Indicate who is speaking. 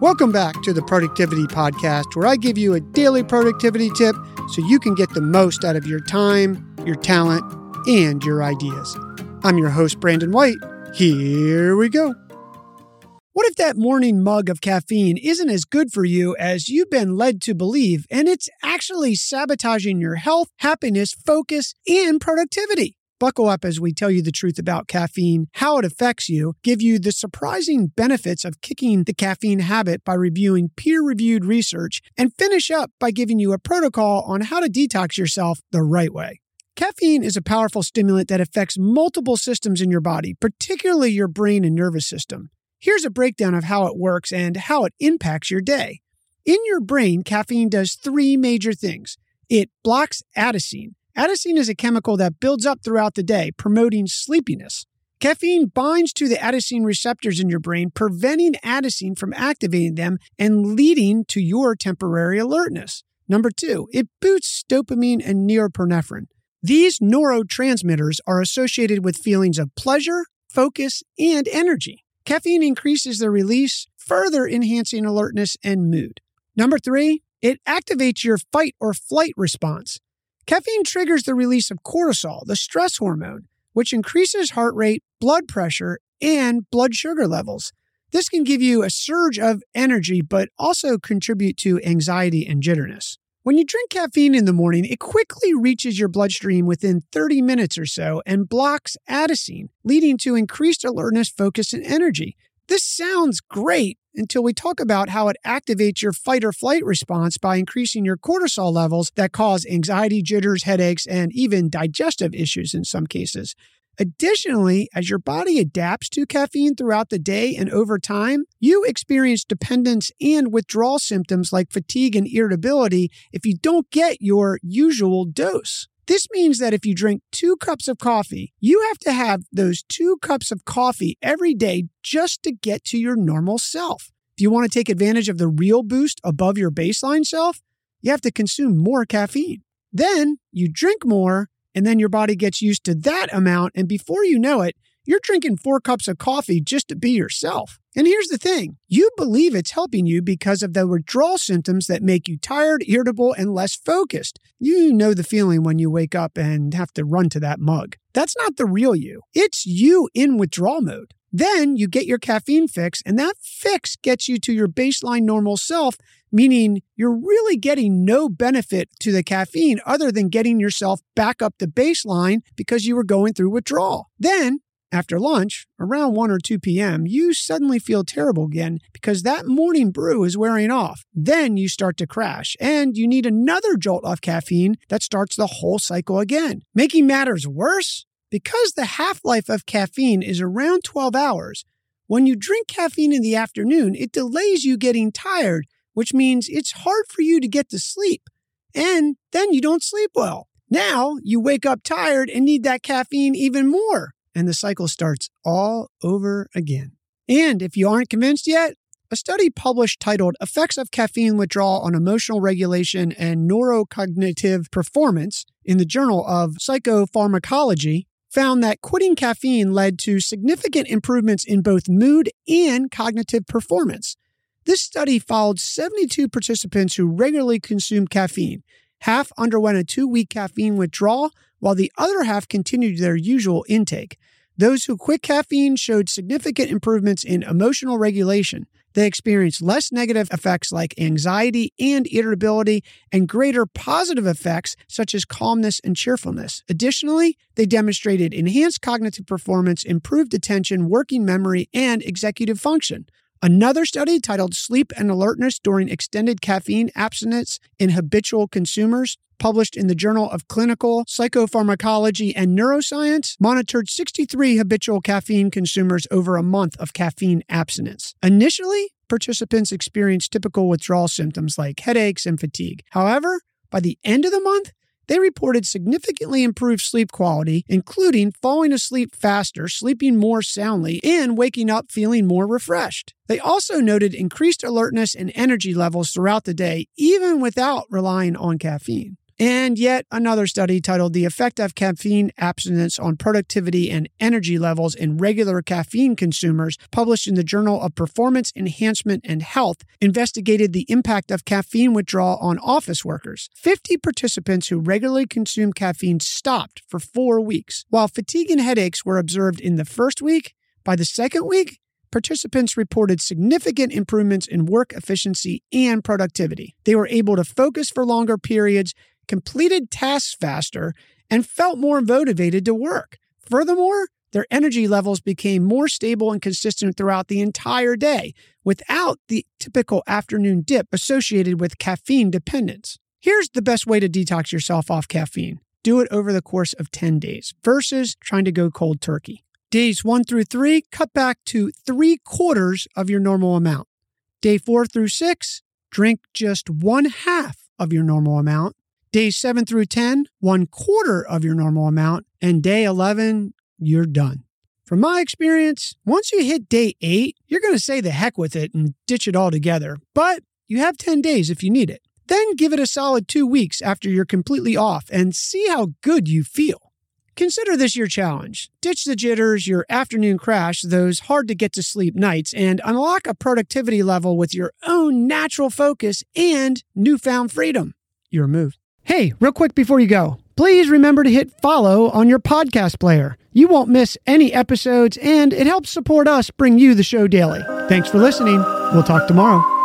Speaker 1: Welcome back to the Productivity Podcast, where I give you a daily productivity tip so you can get the most out of your time, your talent, and your ideas. I'm your host, Brandon White. Here we go. What if that morning mug of caffeine isn't as good for you as you've been led to believe, and it's actually sabotaging your health, happiness, focus, and productivity? Buckle up as we tell you the truth about caffeine, how it affects you, give you the surprising benefits of kicking the caffeine habit by reviewing peer reviewed research, and finish up by giving you a protocol on how to detox yourself the right way. Caffeine is a powerful stimulant that affects multiple systems in your body, particularly your brain and nervous system. Here's a breakdown of how it works and how it impacts your day. In your brain, caffeine does three major things it blocks adenosine Adenosine is a chemical that builds up throughout the day, promoting sleepiness. Caffeine binds to the adenosine receptors in your brain, preventing adenosine from activating them and leading to your temporary alertness. Number two, it boosts dopamine and norepinephrine. These neurotransmitters are associated with feelings of pleasure, focus, and energy. Caffeine increases their release, further enhancing alertness and mood. Number three, it activates your fight or flight response. Caffeine triggers the release of cortisol, the stress hormone, which increases heart rate, blood pressure, and blood sugar levels. This can give you a surge of energy, but also contribute to anxiety and jitterness. When you drink caffeine in the morning, it quickly reaches your bloodstream within 30 minutes or so and blocks adenosine, leading to increased alertness, focus, and energy. This sounds great until we talk about how it activates your fight or flight response by increasing your cortisol levels that cause anxiety, jitters, headaches, and even digestive issues in some cases. Additionally, as your body adapts to caffeine throughout the day and over time, you experience dependence and withdrawal symptoms like fatigue and irritability if you don't get your usual dose. This means that if you drink two cups of coffee, you have to have those two cups of coffee every day just to get to your normal self. If you want to take advantage of the real boost above your baseline self, you have to consume more caffeine. Then you drink more, and then your body gets used to that amount. And before you know it, you're drinking four cups of coffee just to be yourself. And here's the thing you believe it's helping you because of the withdrawal symptoms that make you tired, irritable, and less focused. You know the feeling when you wake up and have to run to that mug. That's not the real you, it's you in withdrawal mode. Then you get your caffeine fix, and that fix gets you to your baseline normal self, meaning you're really getting no benefit to the caffeine other than getting yourself back up to baseline because you were going through withdrawal. Then after lunch, around 1 or 2 p.m., you suddenly feel terrible again because that morning brew is wearing off. Then you start to crash and you need another jolt of caffeine that starts the whole cycle again. Making matters worse, because the half life of caffeine is around 12 hours, when you drink caffeine in the afternoon, it delays you getting tired, which means it's hard for you to get to sleep. And then you don't sleep well. Now you wake up tired and need that caffeine even more and the cycle starts all over again. And if you aren't convinced yet, a study published titled Effects of Caffeine Withdrawal on Emotional Regulation and Neurocognitive Performance in the Journal of Psychopharmacology found that quitting caffeine led to significant improvements in both mood and cognitive performance. This study followed 72 participants who regularly consumed caffeine. Half underwent a two week caffeine withdrawal, while the other half continued their usual intake. Those who quit caffeine showed significant improvements in emotional regulation. They experienced less negative effects like anxiety and irritability, and greater positive effects such as calmness and cheerfulness. Additionally, they demonstrated enhanced cognitive performance, improved attention, working memory, and executive function. Another study titled Sleep and Alertness During Extended Caffeine Abstinence in Habitual Consumers published in the Journal of Clinical Psychopharmacology and Neuroscience, monitored 63 habitual caffeine consumers over a month of caffeine abstinence. Initially, participants experienced typical withdrawal symptoms like headaches and fatigue. However, by the end of the month, they reported significantly improved sleep quality, including falling asleep faster, sleeping more soundly, and waking up feeling more refreshed. They also noted increased alertness and energy levels throughout the day, even without relying on caffeine. And yet another study titled The Effect of Caffeine Abstinence on Productivity and Energy Levels in Regular Caffeine Consumers, published in the Journal of Performance Enhancement and Health, investigated the impact of caffeine withdrawal on office workers. 50 participants who regularly consumed caffeine stopped for four weeks. While fatigue and headaches were observed in the first week, by the second week, participants reported significant improvements in work efficiency and productivity. They were able to focus for longer periods completed tasks faster, and felt more motivated to work. Furthermore, their energy levels became more stable and consistent throughout the entire day without the typical afternoon dip associated with caffeine dependence. Here's the best way to detox yourself off caffeine do it over the course of 10 days versus trying to go cold turkey. Days one through three, cut back to three quarters of your normal amount. Day four through six, drink just one half of your normal amount. Days 7 through 10, one quarter of your normal amount. And day 11, you're done. From my experience, once you hit day 8, you're going to say the heck with it and ditch it all together. But you have 10 days if you need it. Then give it a solid two weeks after you're completely off and see how good you feel. Consider this your challenge. Ditch the jitters, your afternoon crash, those hard to get to sleep nights, and unlock a productivity level with your own natural focus and newfound freedom. Your move. Hey, real quick before you go, please remember to hit follow on your podcast player. You won't miss any episodes, and it helps support us bring you the show daily. Thanks for listening. We'll talk tomorrow.